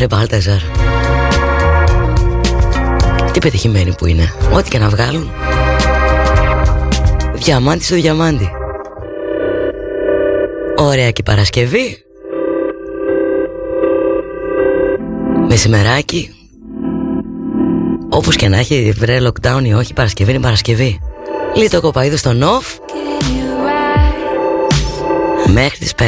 Άρε Μπάλταζαρ. Τι πετυχημένοι που είναι. Ό,τι και να βγάλουν. Διαμάντι στο διαμάντι. Ωραία και Παρασκευή. Μεσημεράκι. Όπως και να έχει βρε lockdown ή όχι Παρασκευή είναι Παρασκευή. Λίτο κοπαίδου στο νοφ Μέχρι τις 5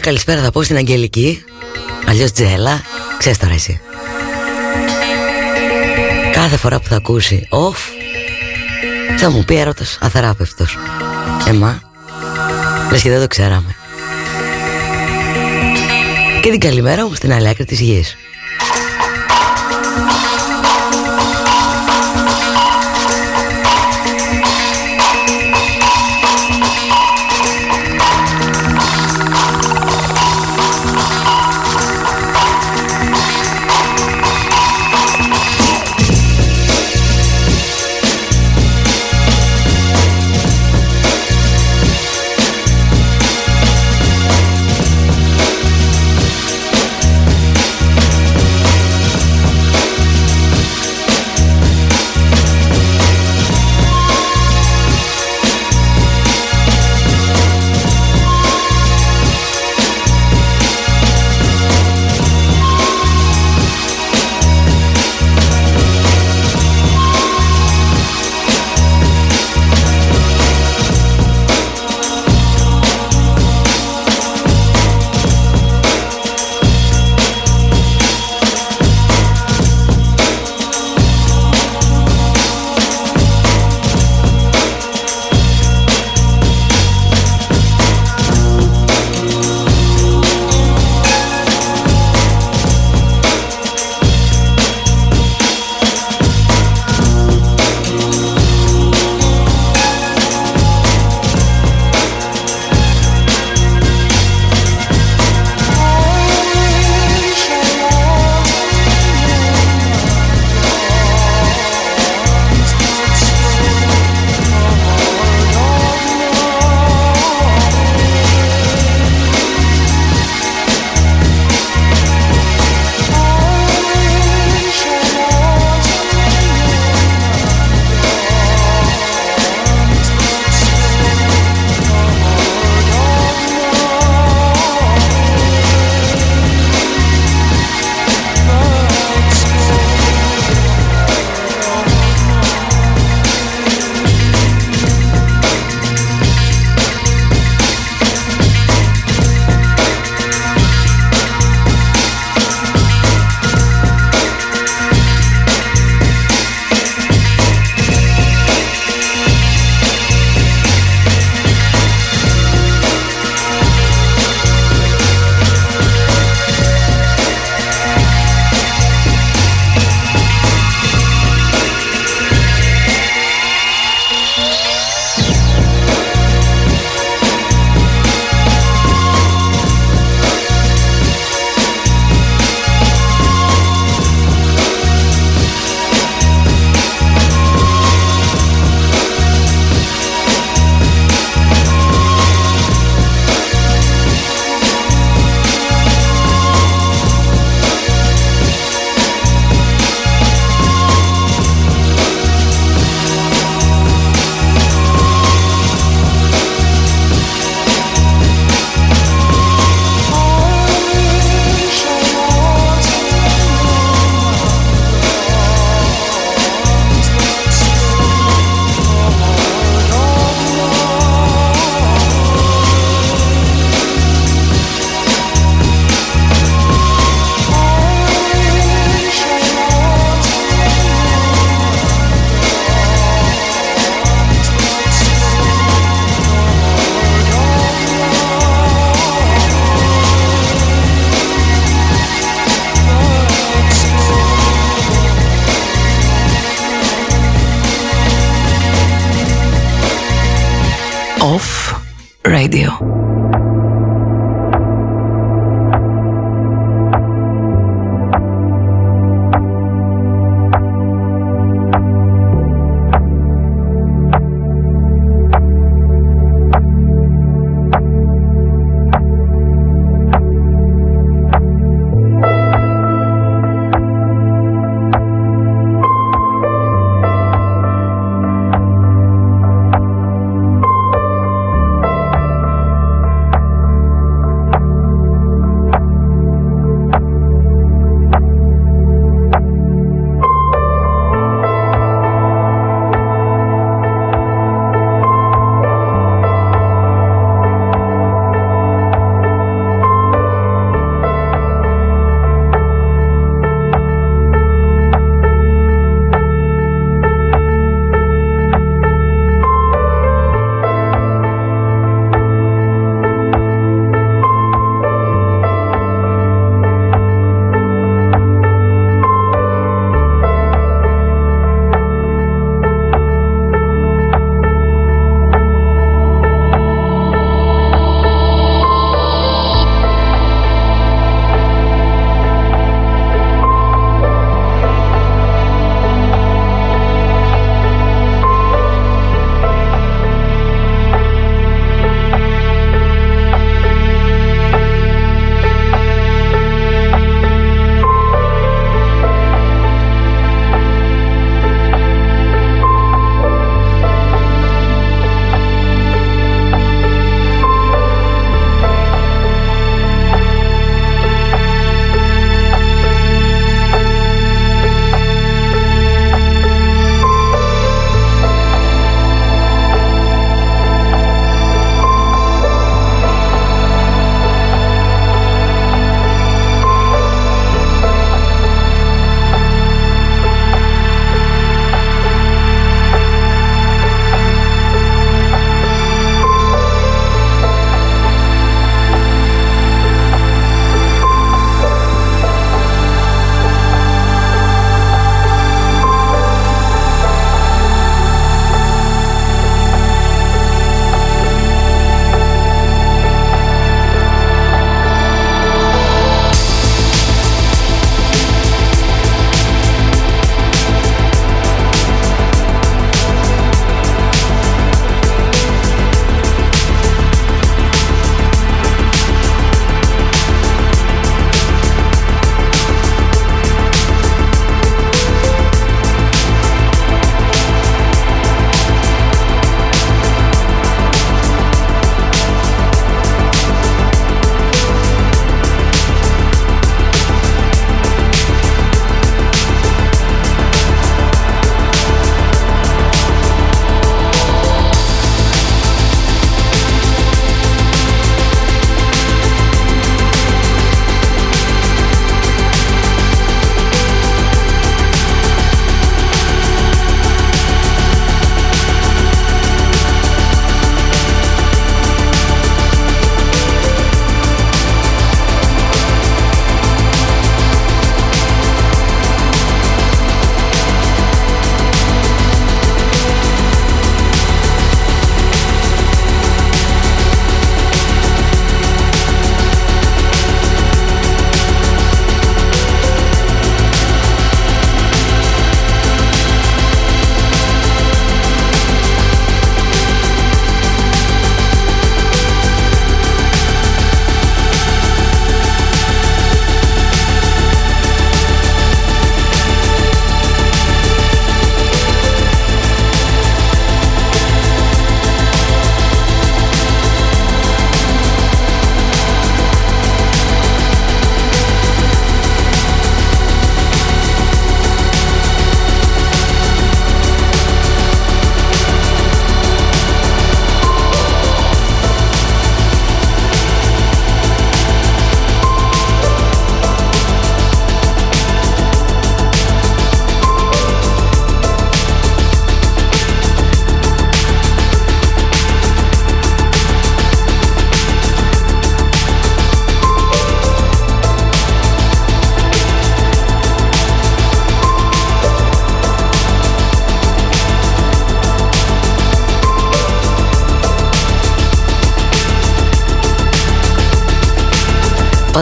Μια ωραία καλησπέρα θα πω στην Αγγελική. Αλλιώς Τζέλα. Ξέρεις τώρα εσύ. Κάθε φορά που θα ακούσει Οφ Θα μου πει έρωτας αθεράπευτος. Εμά Λες και δεν το ξέραμε. Και την καλημέρα μου στην άλλη άκρη της γης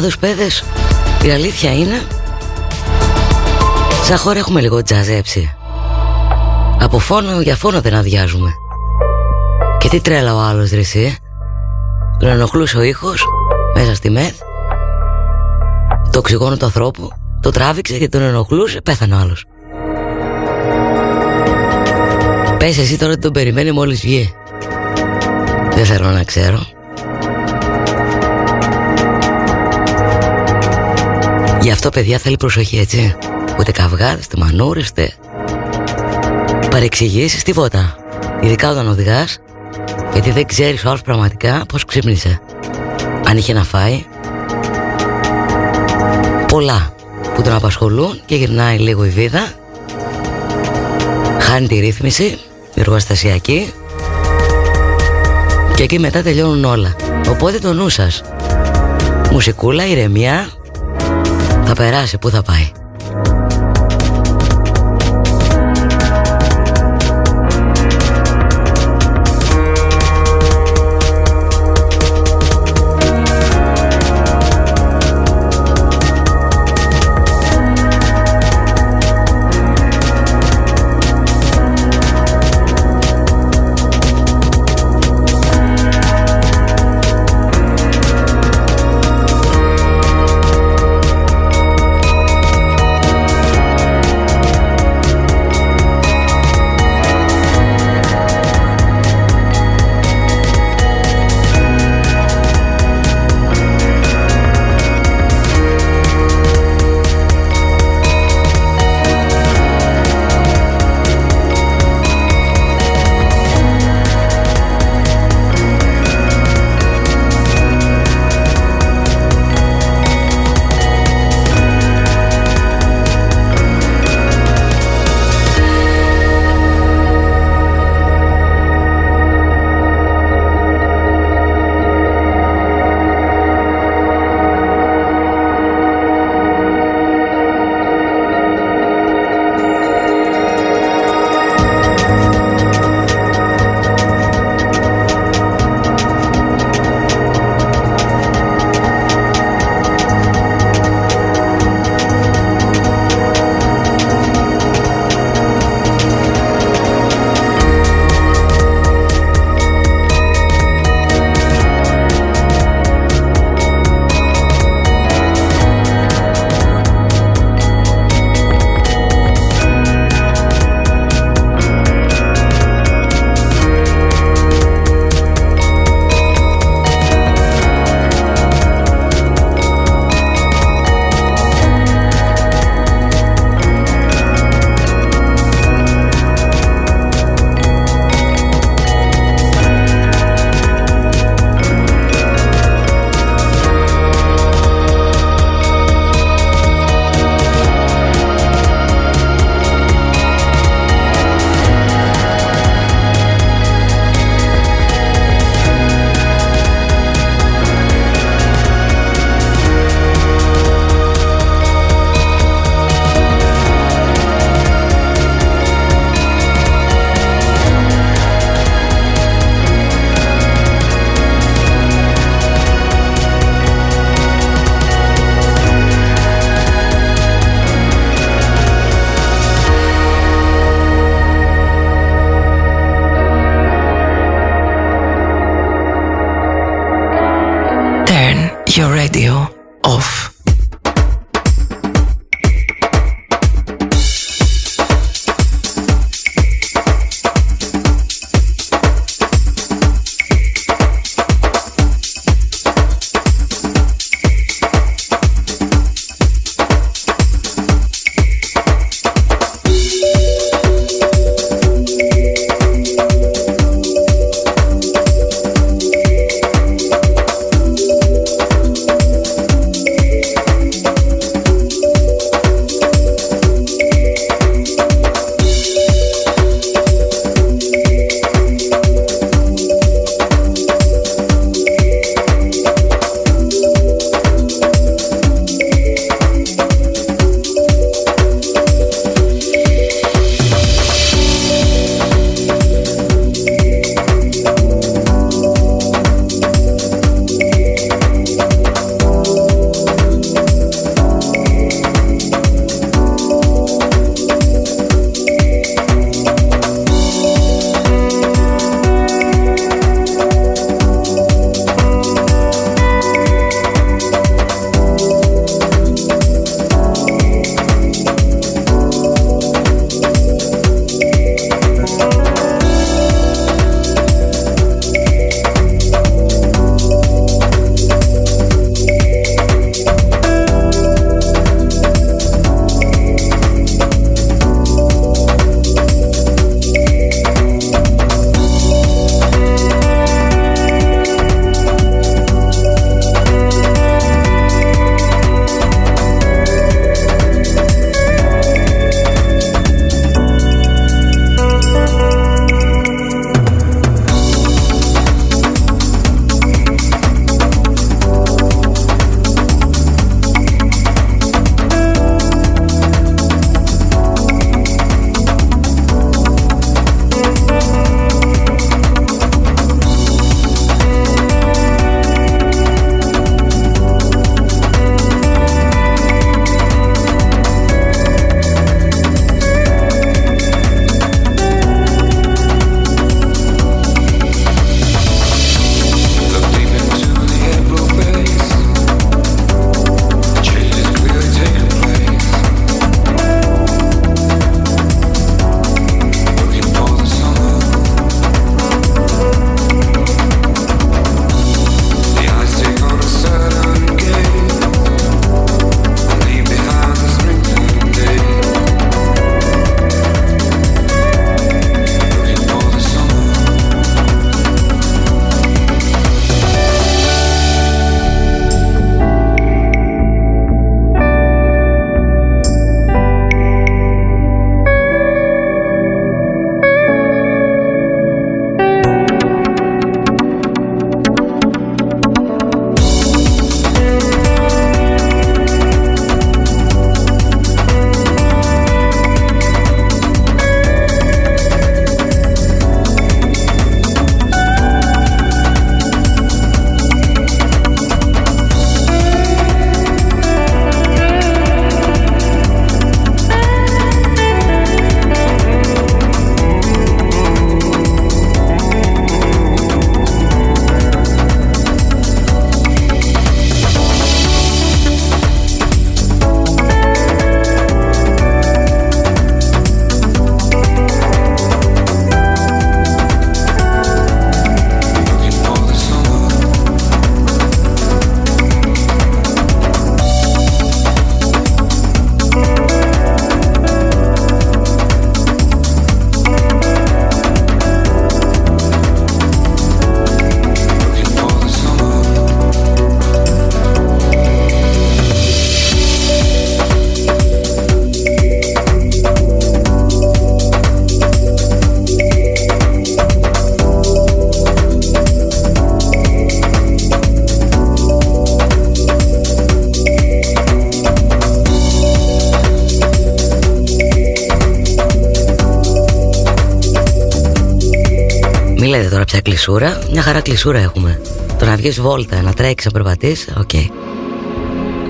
Πάντως παιδες. Η αλήθεια είναι Σαν χώρα έχουμε λίγο τζαζέψει. Από φόνο για φόνο δεν αδειάζουμε. Και τι τρέλα ο άλλος ρε εσύ; Ε; Τον ενοχλούσε ο ήχος Μέσα στη μεθ. Το οξυγόνο του ανθρώπου Το τράβηξε και τον ενοχλούσε Πέθανε ο άλλος. Πες εσύ τώρα ότι τον περιμένει μόλις βγει. Δεν θέλω να ξέρω αυτό παιδιά θέλει προσοχή έτσι. Ούτε καυγάδες, ούτε μανούρες, ούτε παρεξηγήσεις, τίποτα. Ειδικά όταν οδηγάς Γιατί δεν ξέρεις ο άλλος πραγματικά πως ξύπνησε. Αν είχε να φάει. Πολλά που τον απασχολούν και γυρνάει λίγο η βίδα. Χάνει τη ρύθμιση, εργοστασιακή. Και εκεί μετά τελειώνουν όλα. Οπότε το νου σας. Μουσικούλα, ηρεμία Θα περάσει, πού θα πάει κλεισούρα, μια χαρά κλεισούρα έχουμε. Το να βγεις βόλτα, να τρέξεις, να περπατήσεις, OK. Okay.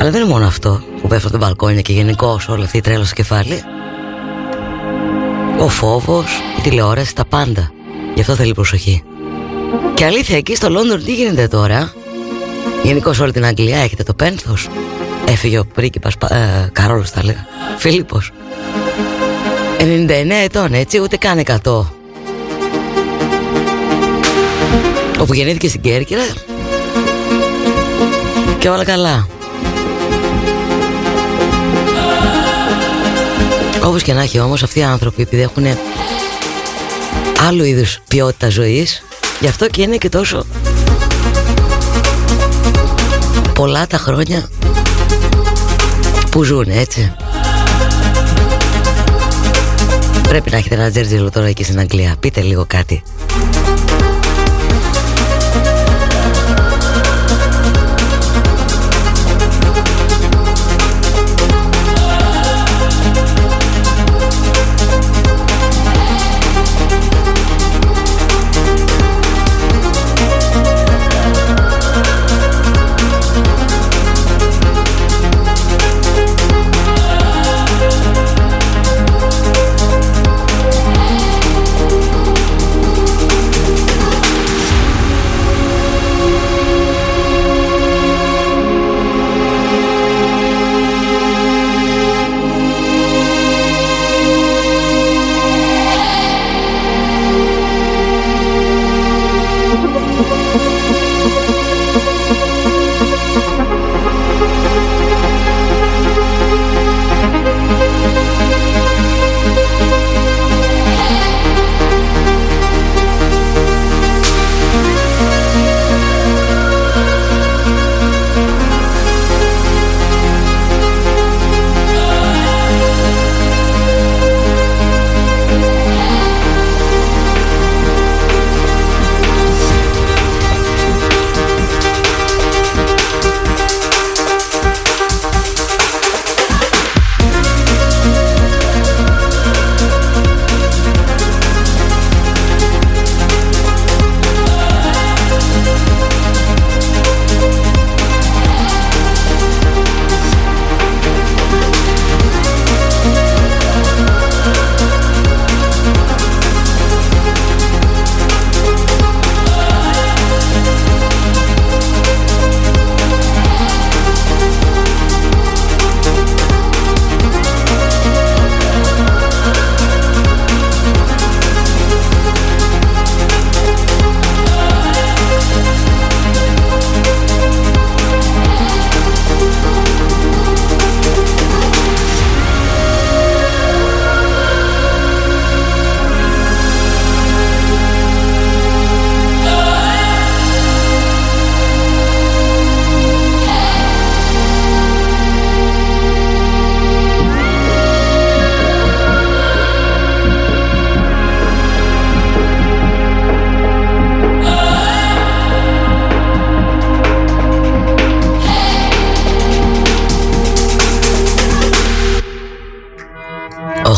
Αλλά δεν είναι μόνο αυτό που πέφτει από τα μπαλκόνια και γενικώ όλη αυτή η τρέλα στο κεφάλι. Ο φόβος, η τηλεόραση, τα πάντα. Γι' αυτό θέλει προσοχή. Και αλήθεια, εκεί στο Λόνδον τι γίνεται τώρα; Γενικώς όλη την Αγγλία έχετε το πένθος. Έφυγε ο πρίγκιπας ε, Καρόλος, θα έλεγα. Φίλιππος. 99 ετών, έτσι, ούτε καν 100. Όπου γεννήθηκε στην Κέρκυρα. Και όλα καλά. Όπως και να έχει όμως αυτοί οι άνθρωποι επειδή έχουν άλλου είδους ποιότητα ζωής γι' αυτό και είναι και τόσο πολλά τα χρόνια που ζουν έτσι. Πρέπει να έχετε ένα τζέρτζιλο τώρα εκεί στην Αγγλία. Πείτε λίγο κάτι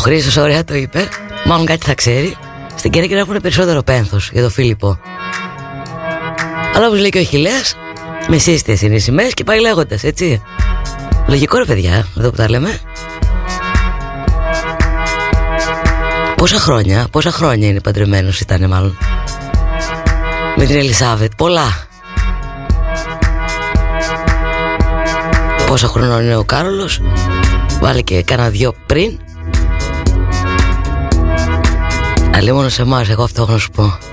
Χρήστος ωραία το είπε. Μάλλον κάτι θα ξέρει. Στην Κέρκυρα έχουν περισσότερο πένθος για τον Φίλιππο. Αλλά όπως λέει και ο Χιλέας Μεσίστιες είναι οι σημαίες και πάει λέγοντας έτσι. Λογικό ρε παιδιά Εδώ που τα λέμε. Πόσα χρόνια Πόσα χρόνια είναι παντρεμένος ήταν μάλλον. Με την Ελισάβετ Πολλά. Πόσα χρονών είναι ο Κάρολος. Βάλε και κάνα δυο πριν μόνο σε εμάς, εγώ αυτό έχω να σου πω.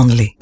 Only.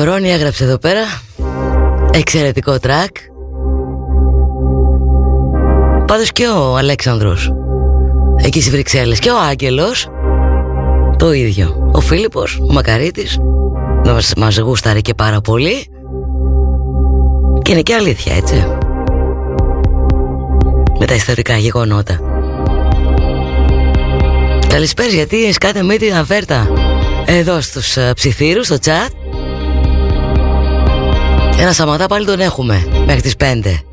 Ο Ρόνι έγραψε εδώ πέρα. Εξαιρετικό τρακ Πάντως και ο Αλέξανδρος. Εκεί στις Βρυξέλλες. Και ο Άγγελος. Το ίδιο. Ο Φίλιππος, ο Μακαρίτης. Μας, μας γούσταρε και πάρα πολύ. Και είναι και αλήθεια έτσι. Με τα ιστορικά γεγονότα. Καλησπέρα γιατί σκάτε μύτη αφέρτα. Εδώ στους uh, ψιθύρους, στο chat ένα Σαμαδά πάλι τον έχουμε μέχρι τις 5.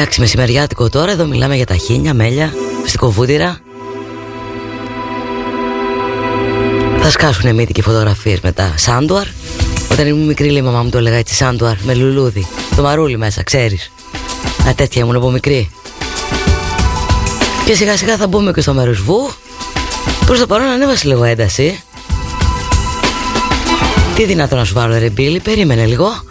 Εντάξει, μεσημεριάτικο τώρα, εδώ μιλάμε για τα χίνια, μέλια, φυστικοβούτυρα. Θα σκάσουν μύτη και φωτογραφίες μετά. Σάντουαρ. Όταν ήμουν μικρή, λέει η μαμά μου το έλεγα έτσι, σάντουαρ με λουλούδι. Το μαρούλι μέσα, ξέρεις. Α, τέτοια ήμουν από μικρή. Και σιγά σιγά θα μπούμε και στο μέρος βου. Προς το παρόν ανέβασε λίγο ένταση. Τι δυνατό να σου βάλω ρε Μπίλη, περίμενε λίγο.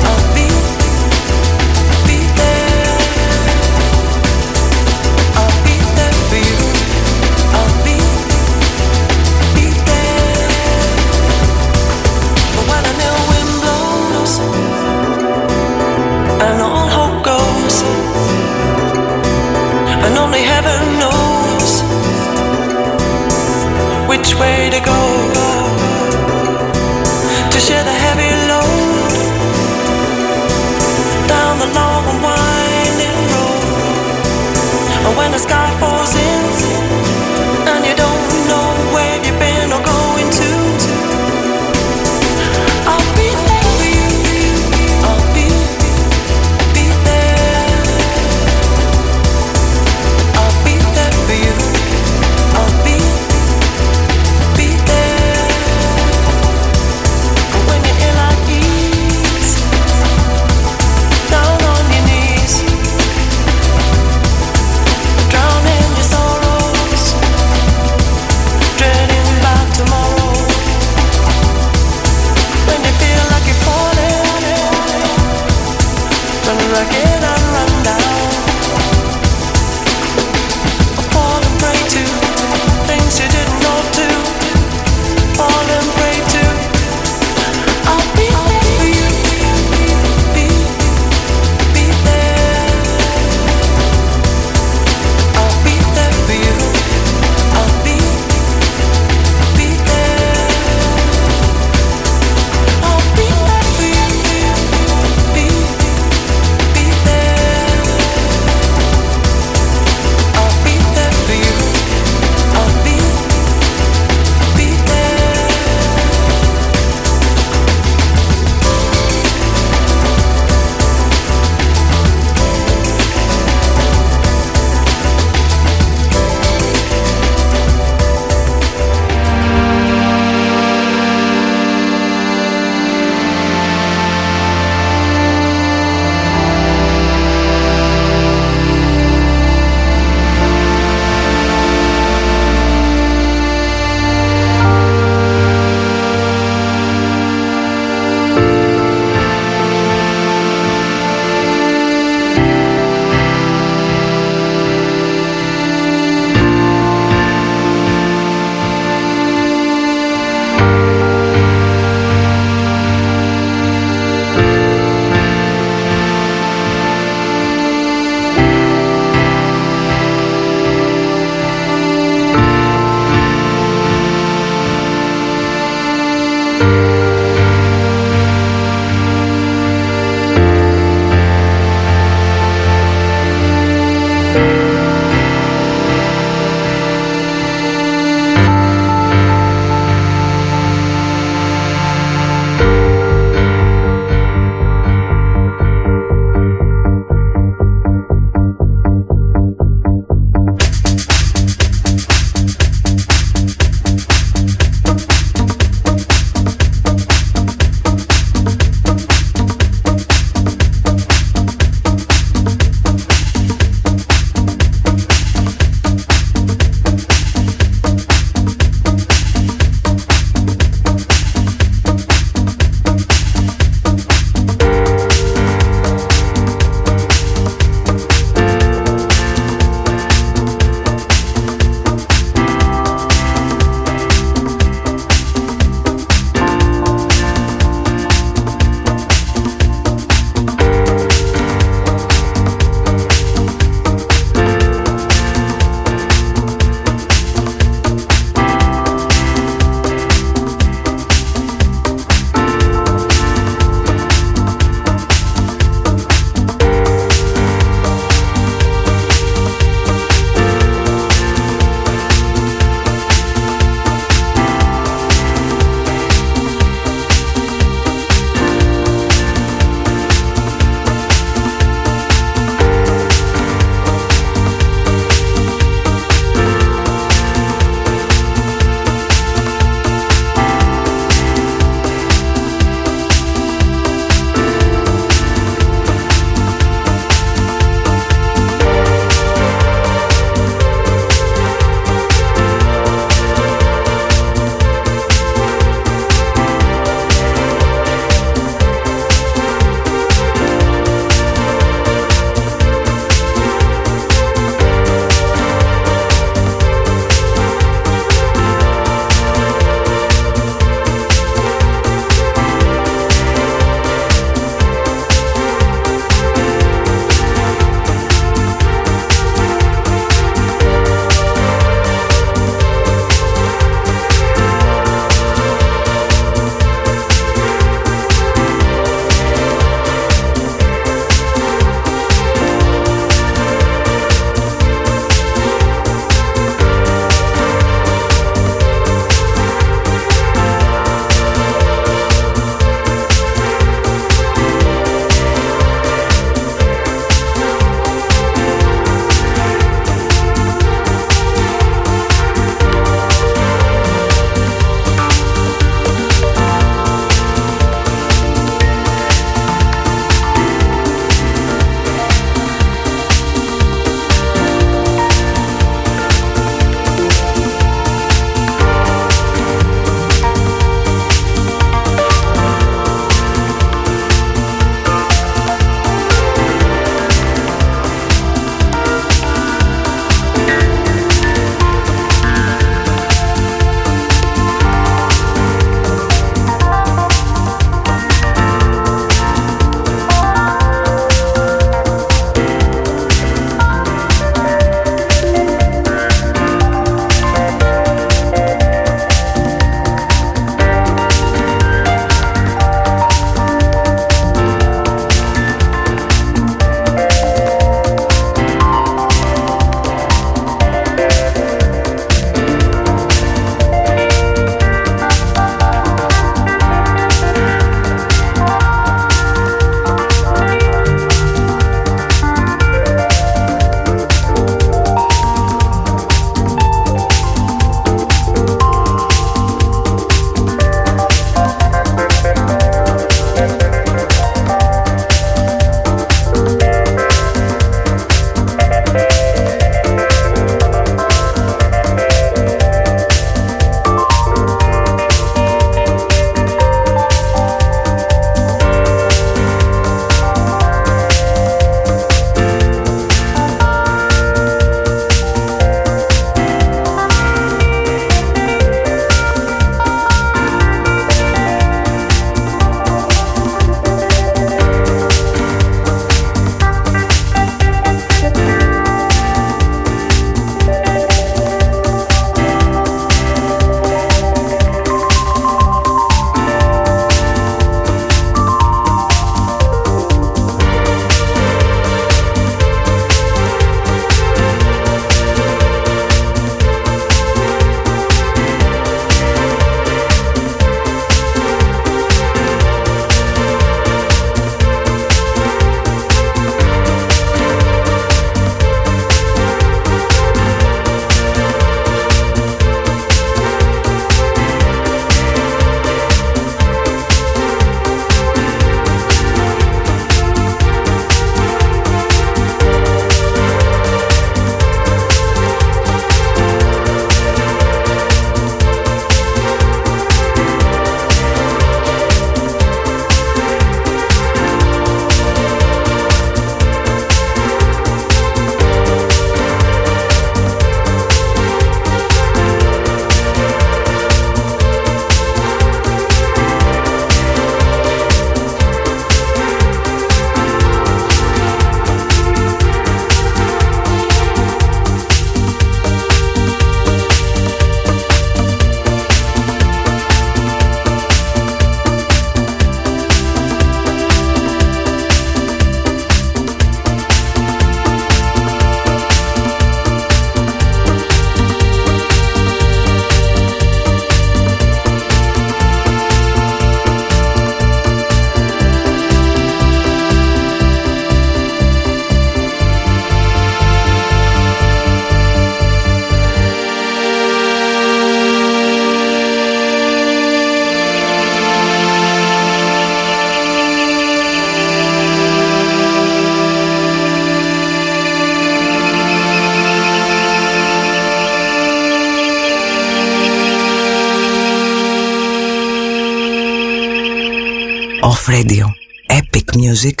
Music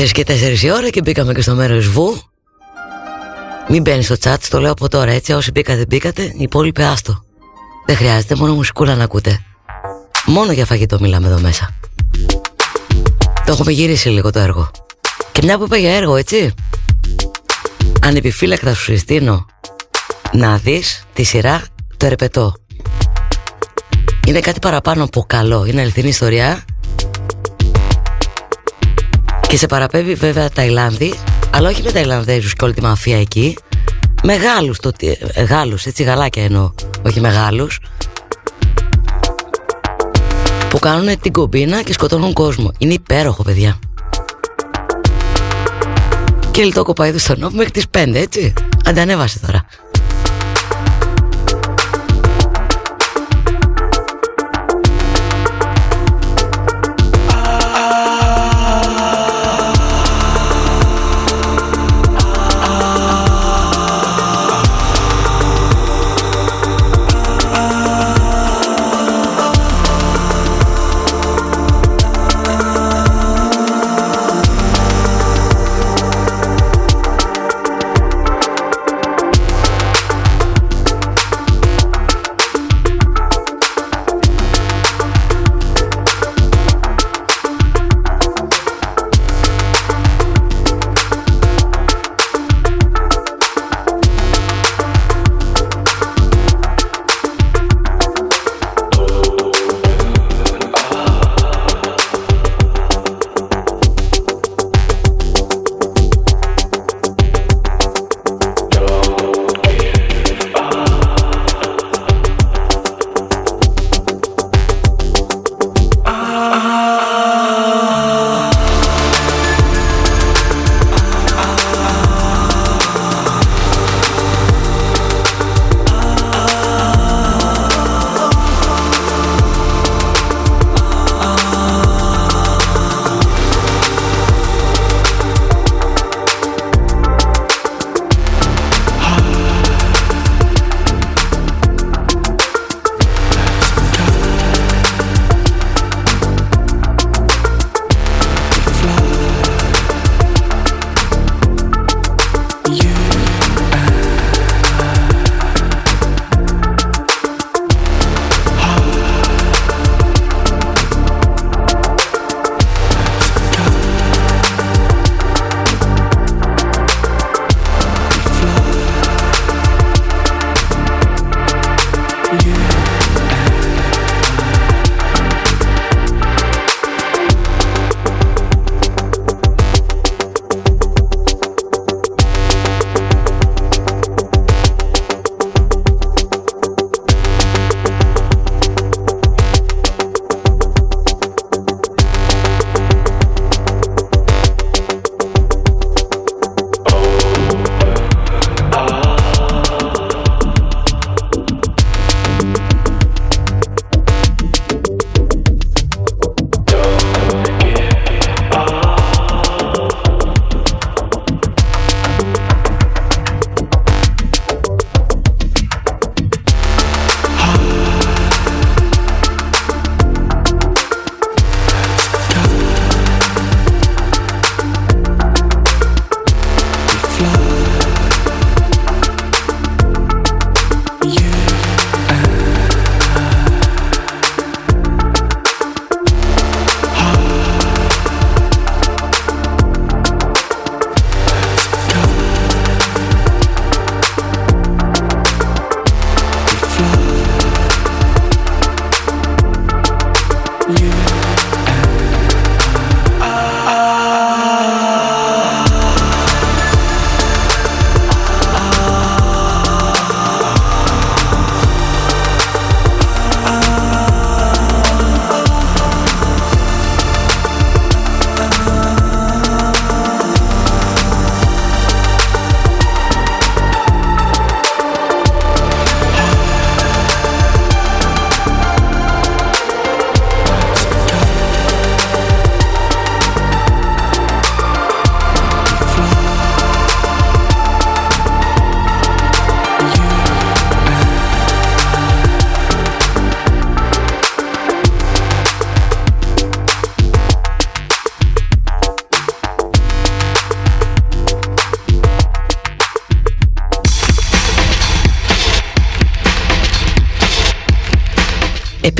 4 και 4 η ώρα και μπήκαμε και στο μέρος βου. Μην μπαίνεις στο chat, το λέω από τώρα έτσι. Όσοι μπήκατε, μπήκατε. Οι υπόλοιποι άστο. Δεν χρειάζεται, μόνο μουσικούλα να ακούτε. Μόνο για φαγητό μιλάμε εδώ μέσα. Το έχουμε γυρίσει λίγο το έργο. Και μια που είπα για έργο, έτσι. Ανεπιφύλακτα σου συστήνω να δεις τη σειρά το ερπετό. Είναι κάτι παραπάνω από καλό. Είναι αληθινή ιστορία. Και σε παραπέμπει βέβαια Ταϊλάνδη, αλλά όχι με Ταϊλανδέζους και όλη τη μαφία εκεί. Μεγάλους, το, ε, Γάλλους, έτσι γαλάκια εννοώ, όχι μεγάλους. Που κάνουν την κομπίνα και σκοτώνουν κόσμο. Είναι υπέροχο παιδιά. Και λιτό κοπαίδου στον νόμο μέχρι τις 5 έτσι. Αντανέβασε τώρα.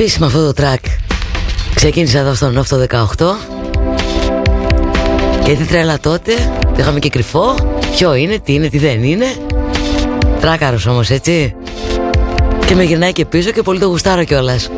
Επίσημα αυτό το track ξεκίνησε εδώ στον Νόφτο 18 και τι τρέλα τότε, το είχαμε και κρυφό, ποιο είναι, τι είναι, τι δεν είναι. Τράκαρος όμως έτσι. Και με γυρνάει και πίσω και πολύ το γουστάρω κιόλας.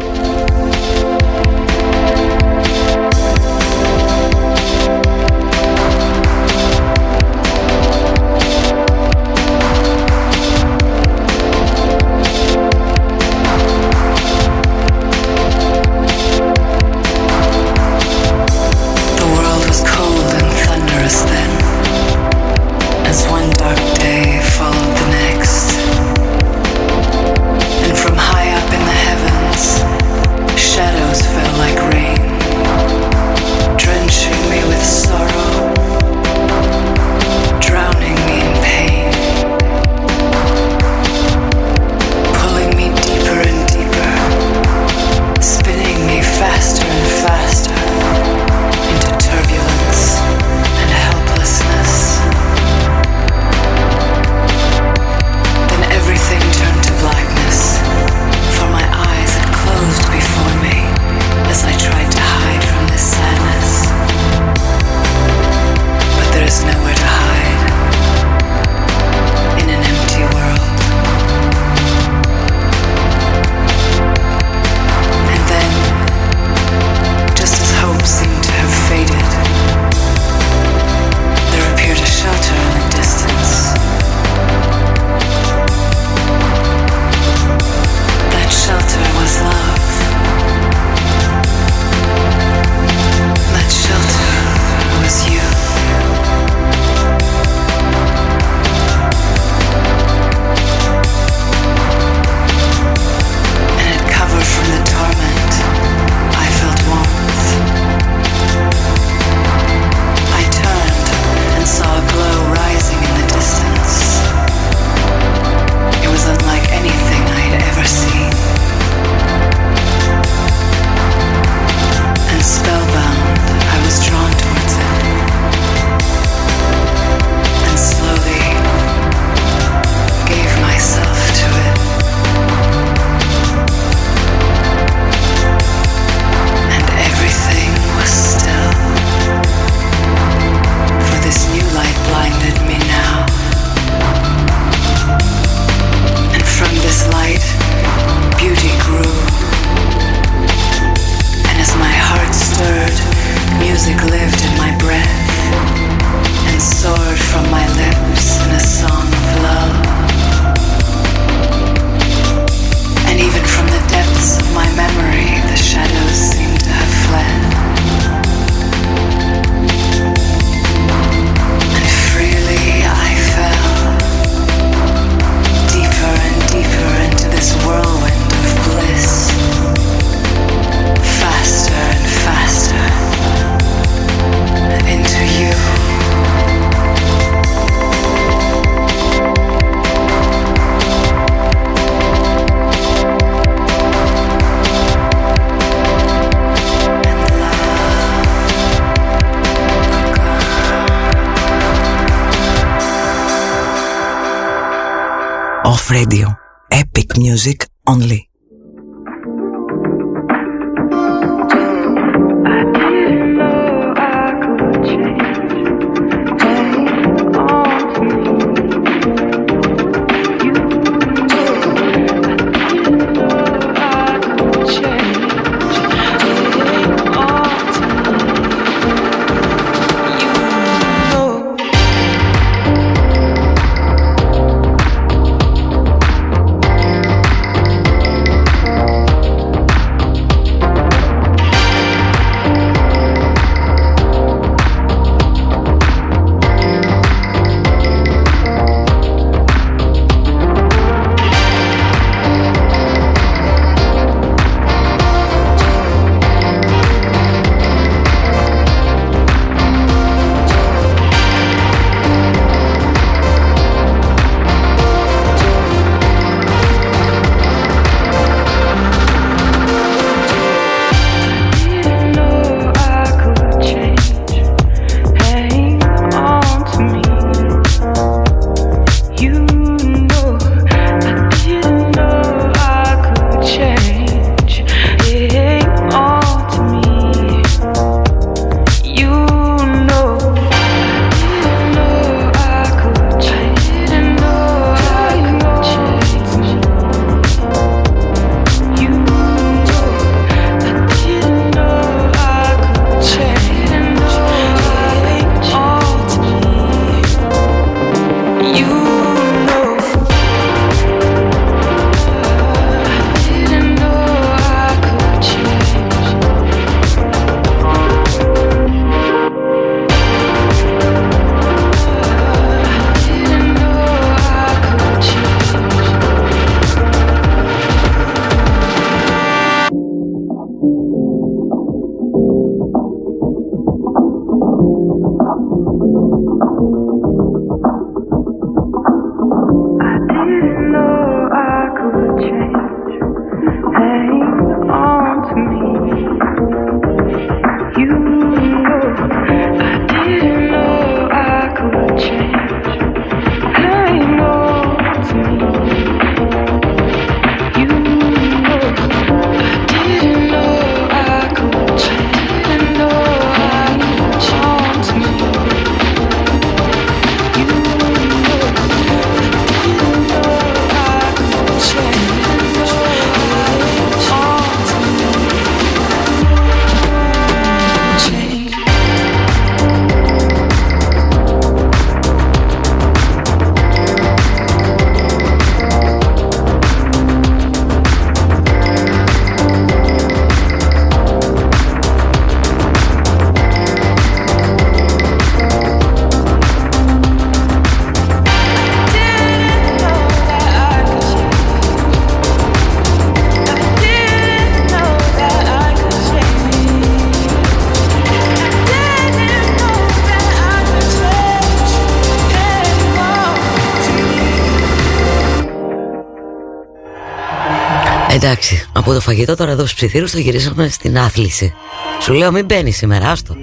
Εντάξει, από το φαγητό τώρα εδώ στους ψιθύρους το γυρίσαμε στην άθληση. Σου λέω μην μπαίνεις σήμερα, άστο.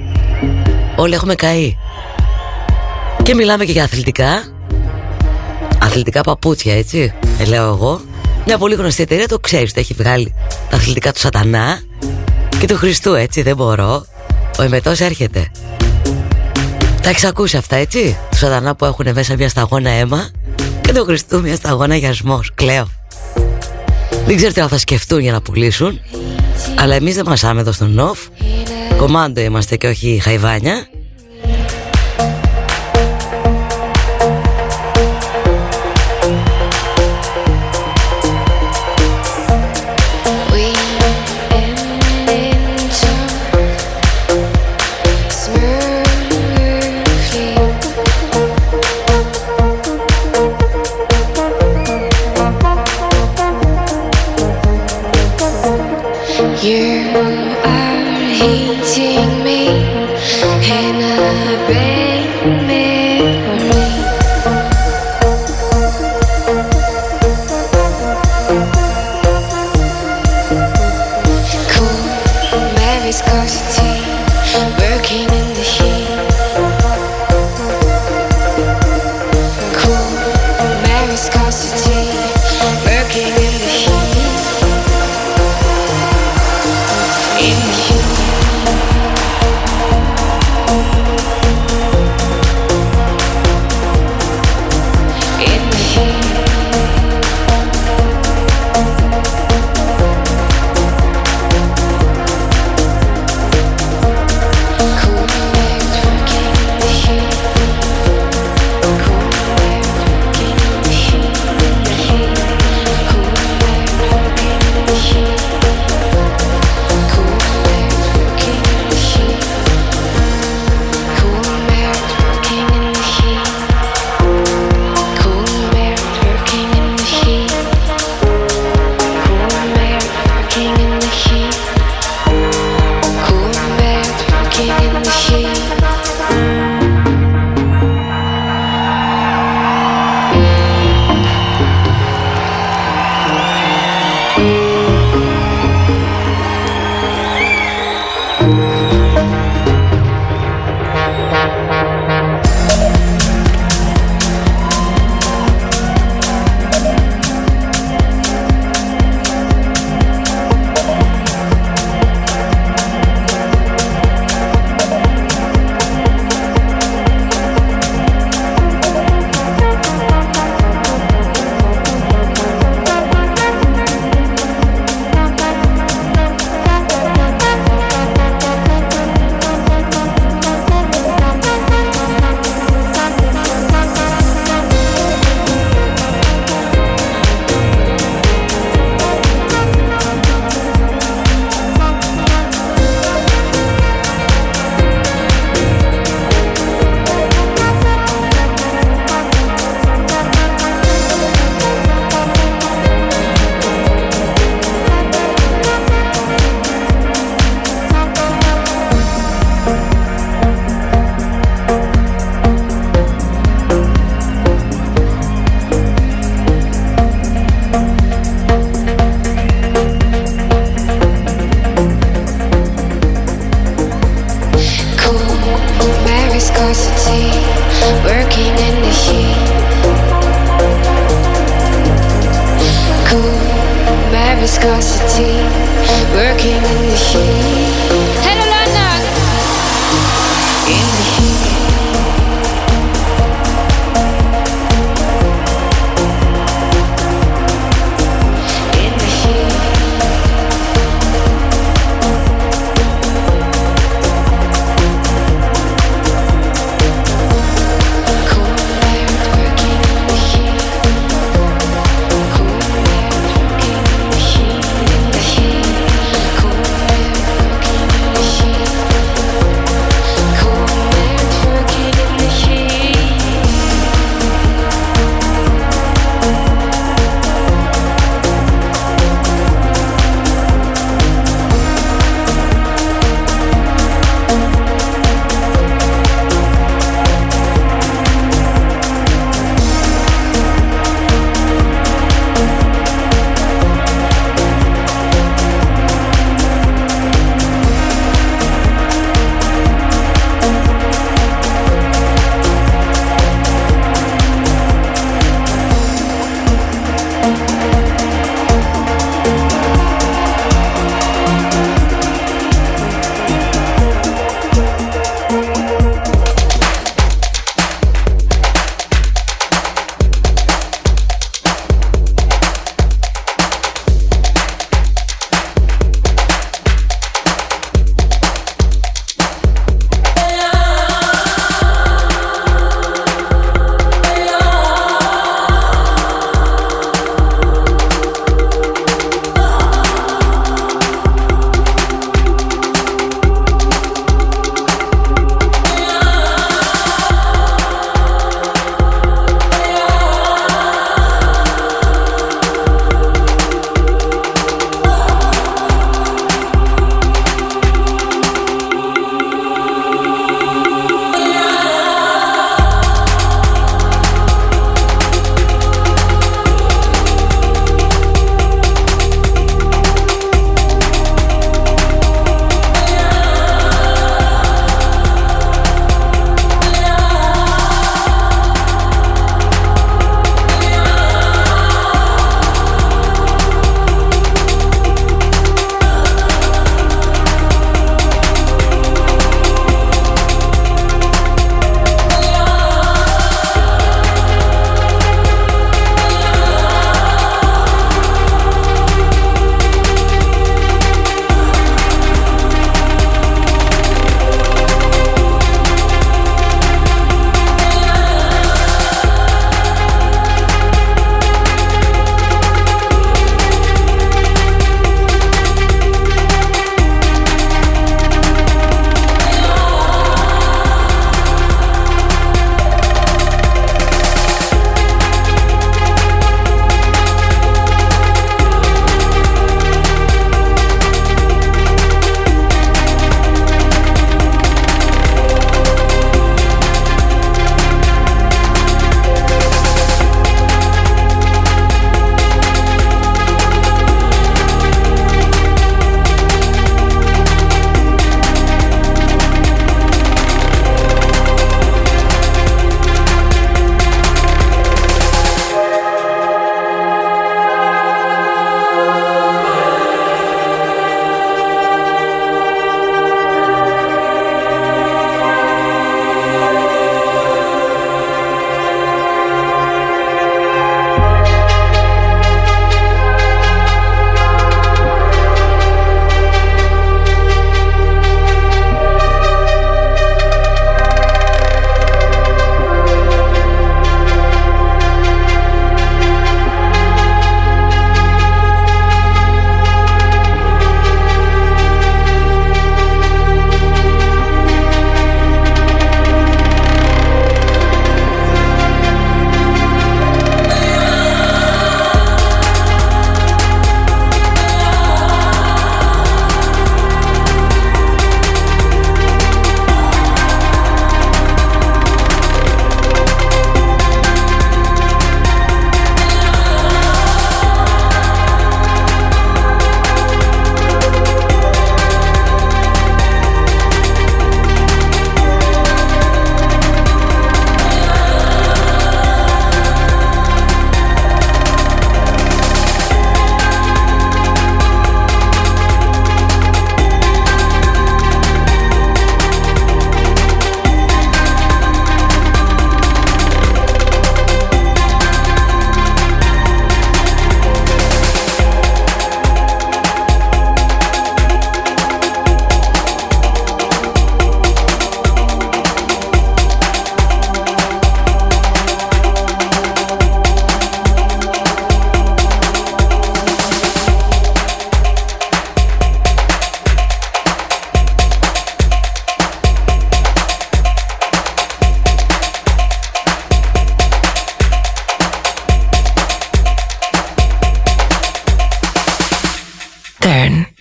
Όλοι έχουμε καεί. Και μιλάμε και για αθλητικά. Αθλητικά παπούτσια, έτσι. Ε, λέω εγώ. Μια πολύ γνωστή εταιρεία το ξέρεις, το έχει βγάλει τα αθλητικά του Σατανά και του Χριστού, έτσι. Δεν μπορώ. Ο εμετός έρχεται. Τα έχεις ακούσει αυτά, έτσι. Του Σατανά που έχουν μέσα μια σταγόνα αίμα και του Χριστού μια σταγόνα γιασμός. Κλαίω. Δεν ξέρω τι θα σκεφτούν για να πουλήσουν. Αλλά εμείς δεν μασάμε εδώ στον νοφ. Κομάντο είμαστε και όχι χαϊβάνια.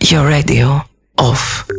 Your radio off.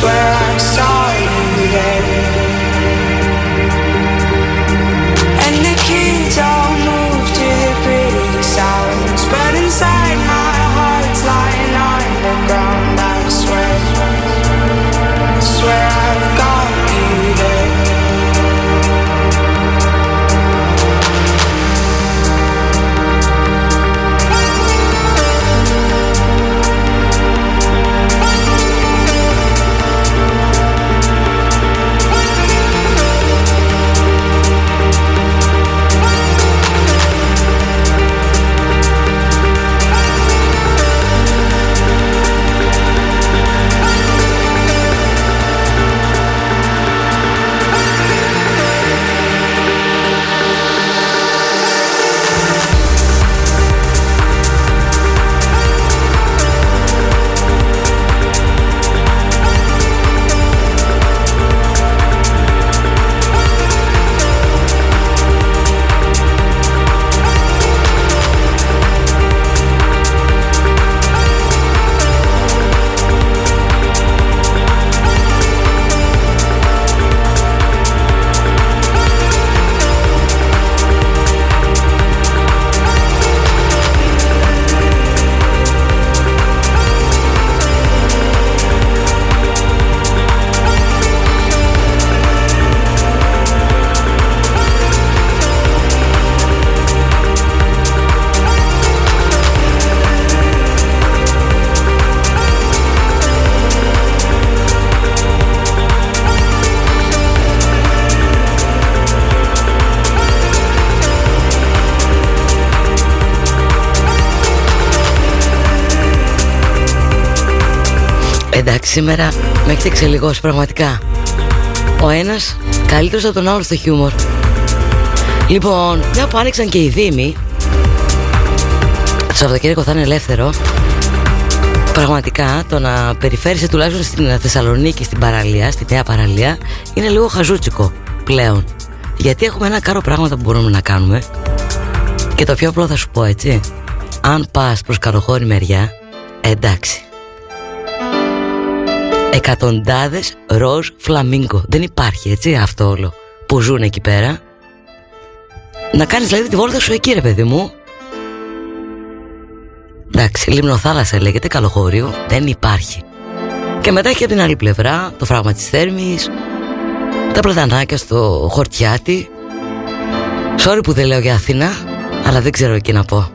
swear I σήμερα με έχετε εξελιγώσει πραγματικά. Ο ένας καλύτερος από τον άλλο στο χιούμορ. Λοιπόν, μια που άνοιξαν και οι Δήμοι Το Σαββατοκύριακο θα είναι ελεύθερο. Πραγματικά το να περιφέρει τουλάχιστον στην Θεσσαλονίκη, στην παραλία, στη νέα παραλία Είναι λίγο χαζούτσικο πλέον. Γιατί έχουμε ένα κάρο πράγματα που μπορούμε να κάνουμε. Και το πιο απλό θα σου πω έτσι. Αν πας προς καλοχώρη μεριά Εντάξει Εκατοντάδες ροζ φλαμίγκο Δεν υπάρχει έτσι αυτό όλο Που ζουν εκεί πέρα Να κάνεις δηλαδή τη βόλτα σου εκεί ρε παιδί μου Εντάξει, λιμνοθάλασσα λέγεται, καλοχώριο, δεν υπάρχει. Και μετά έχει από την άλλη πλευρά το φράγμα της Θέρμης, τα πλατανάκια στο χορτιάτι. Sorry που δεν λέω για Αθήνα, αλλά δεν ξέρω τι να πω.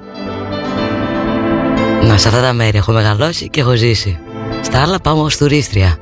Να, σε αυτά τα μέρη έχω μεγαλώσει και έχω ζήσει. Στα άλλα πάμε ως τουρίστρια.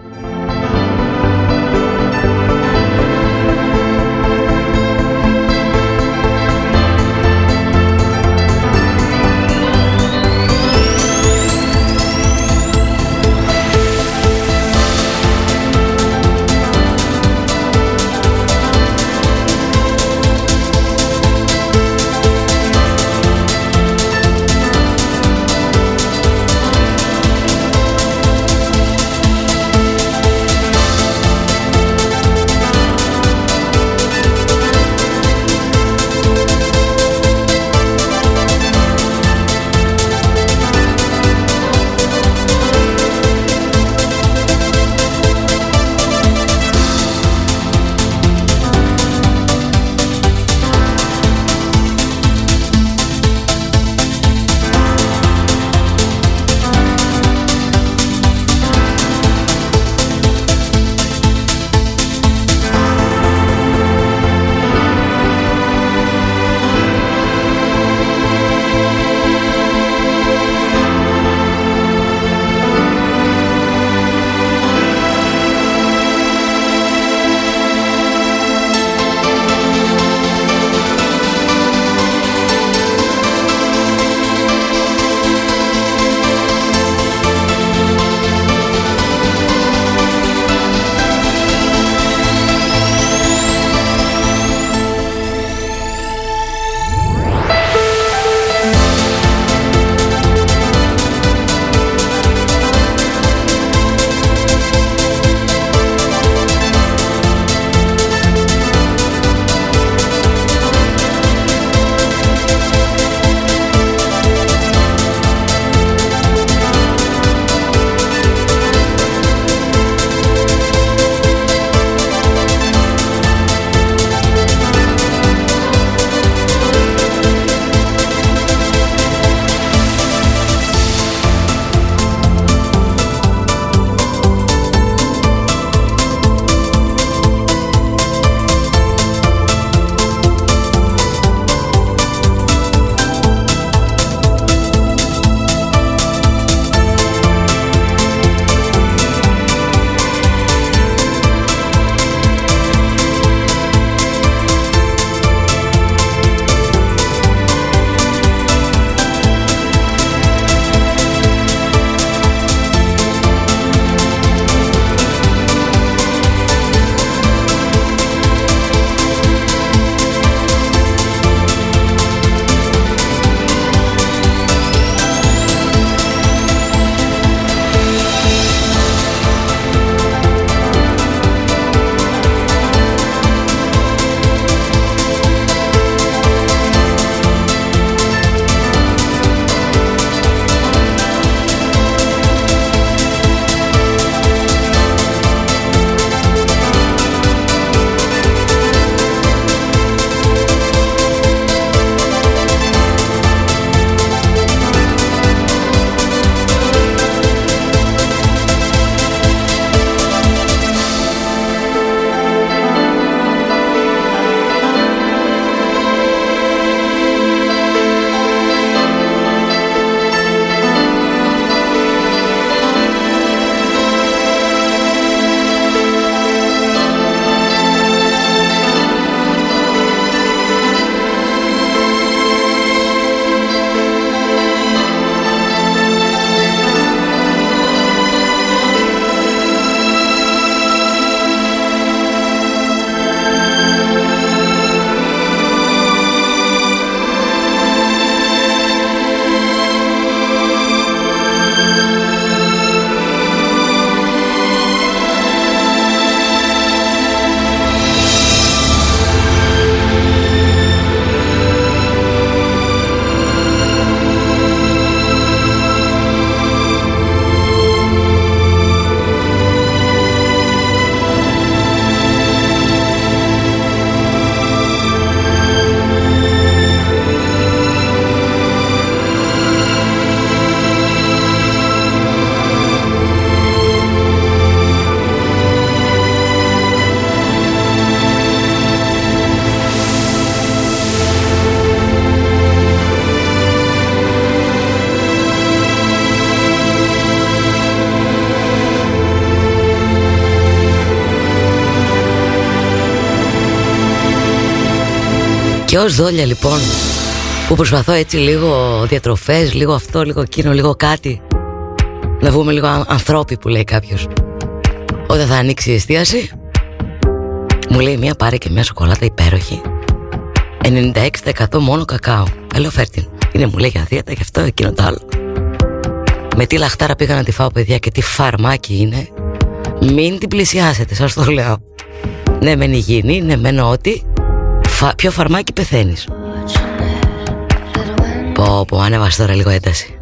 Και ως δόλια λοιπόν που προσπαθώ έτσι λίγο διατροφές, λίγο αυτό, λίγο εκείνο, λίγο κάτι να βγούμε λίγο ανθρώποι που λέει κάποιος. Όταν θα ανοίξει η εστίαση μου λέει μία πάρε και μια σοκολάτα υπέροχη. 96% μόνο κακάο. Λέω φέρτην Είναι μου λέει για δίαιτα γι' αυτό εκείνο το άλλο. Με τι λαχτάρα πήγα να τη φάω παιδιά Και τι φαρμάκι είναι. Μην την πλησιάσετε σας το λέω. Ναι μεν υγιεινή Ναι μεν ότι Φα... Ποιο φαρμάκι πεθαίνεις. Πω πω ανέβασε τώρα λίγο ένταση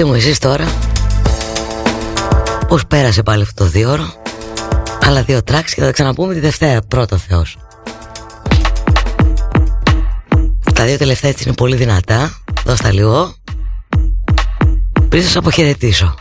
πείτε μου εσείς τώρα Πώς πέρασε πάλι αυτό το δύο ώρο; Άλλα δύο τράξ και θα τα ξαναπούμε τη Δευτέρα Πρώτο Θεός. Τα δύο τελευταία έτσι είναι πολύ δυνατά. Δώστα λίγο. Πριν σας αποχαιρετήσω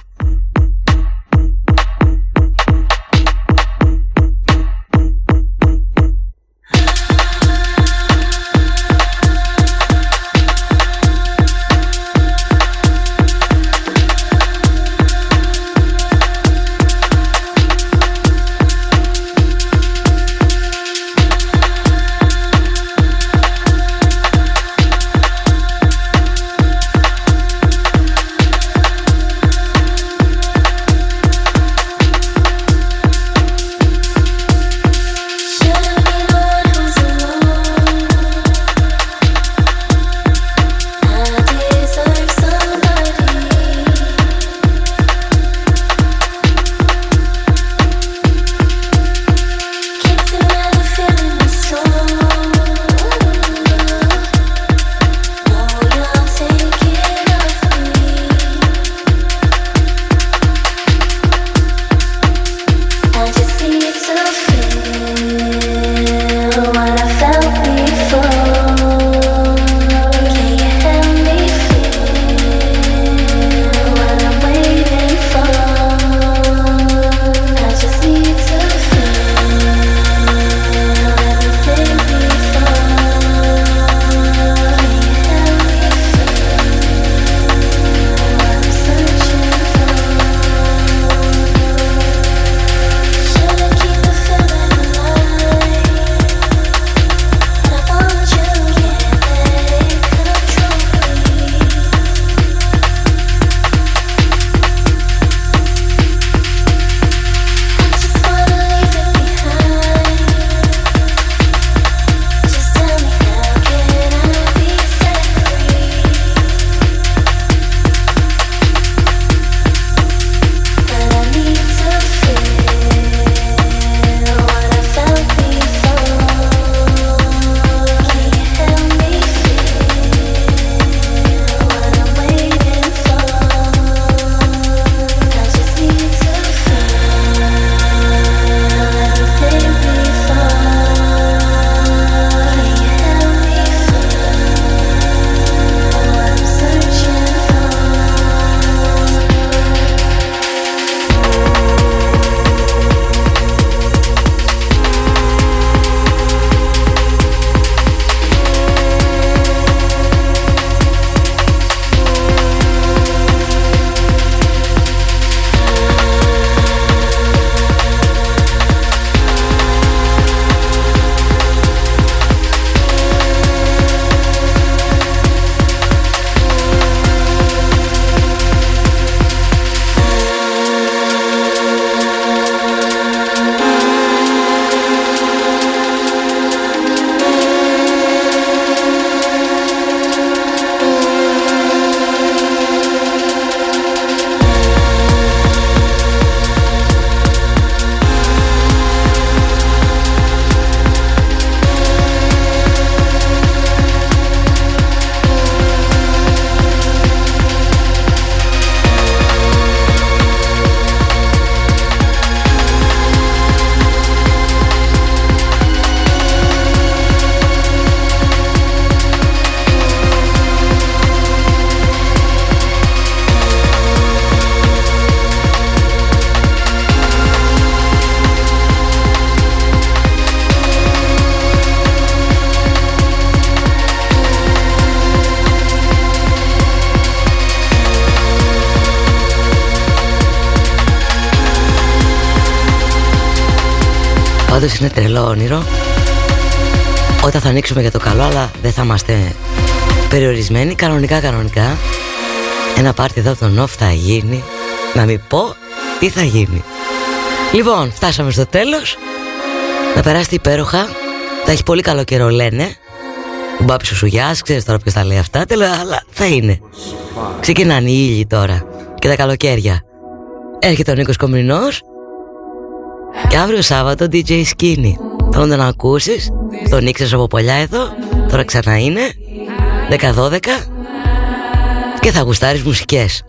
Πάντως είναι τρελό όνειρο. Όταν θα ανοίξουμε για το καλό Αλλά δεν θα είμαστε περιορισμένοι Κανονικά κανονικά. Ένα πάρτι εδώ τον off θα γίνει. Να μην πω τι θα γίνει. Λοιπόν φτάσαμε στο τέλος. Να περάσετε υπέροχα. Θα έχει πολύ καλό καιρό λένε. Ο Μπάπης ο Σουγιάς Ξέρεις τώρα ποιος θα λέει αυτά Τέλος αλλά θα είναι. Ξεκινάνε οι ήλιοι τώρα Και τα καλοκαίρια. Έρχεται ο Νίκος Κομρινός και αύριο Σάββατο DJ Skinny Θέλω να τον ακούσεις. Τον ήξερες από παλιά εδώ. Τώρα ξανά είναι. 10-12 Και θα γουστάρεις μουσικές.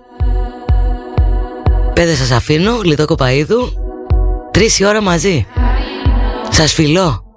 Πέδε σας αφήνω. Λιτό Κοπαίδου Τρεις η ώρα μαζί. Σας φιλώ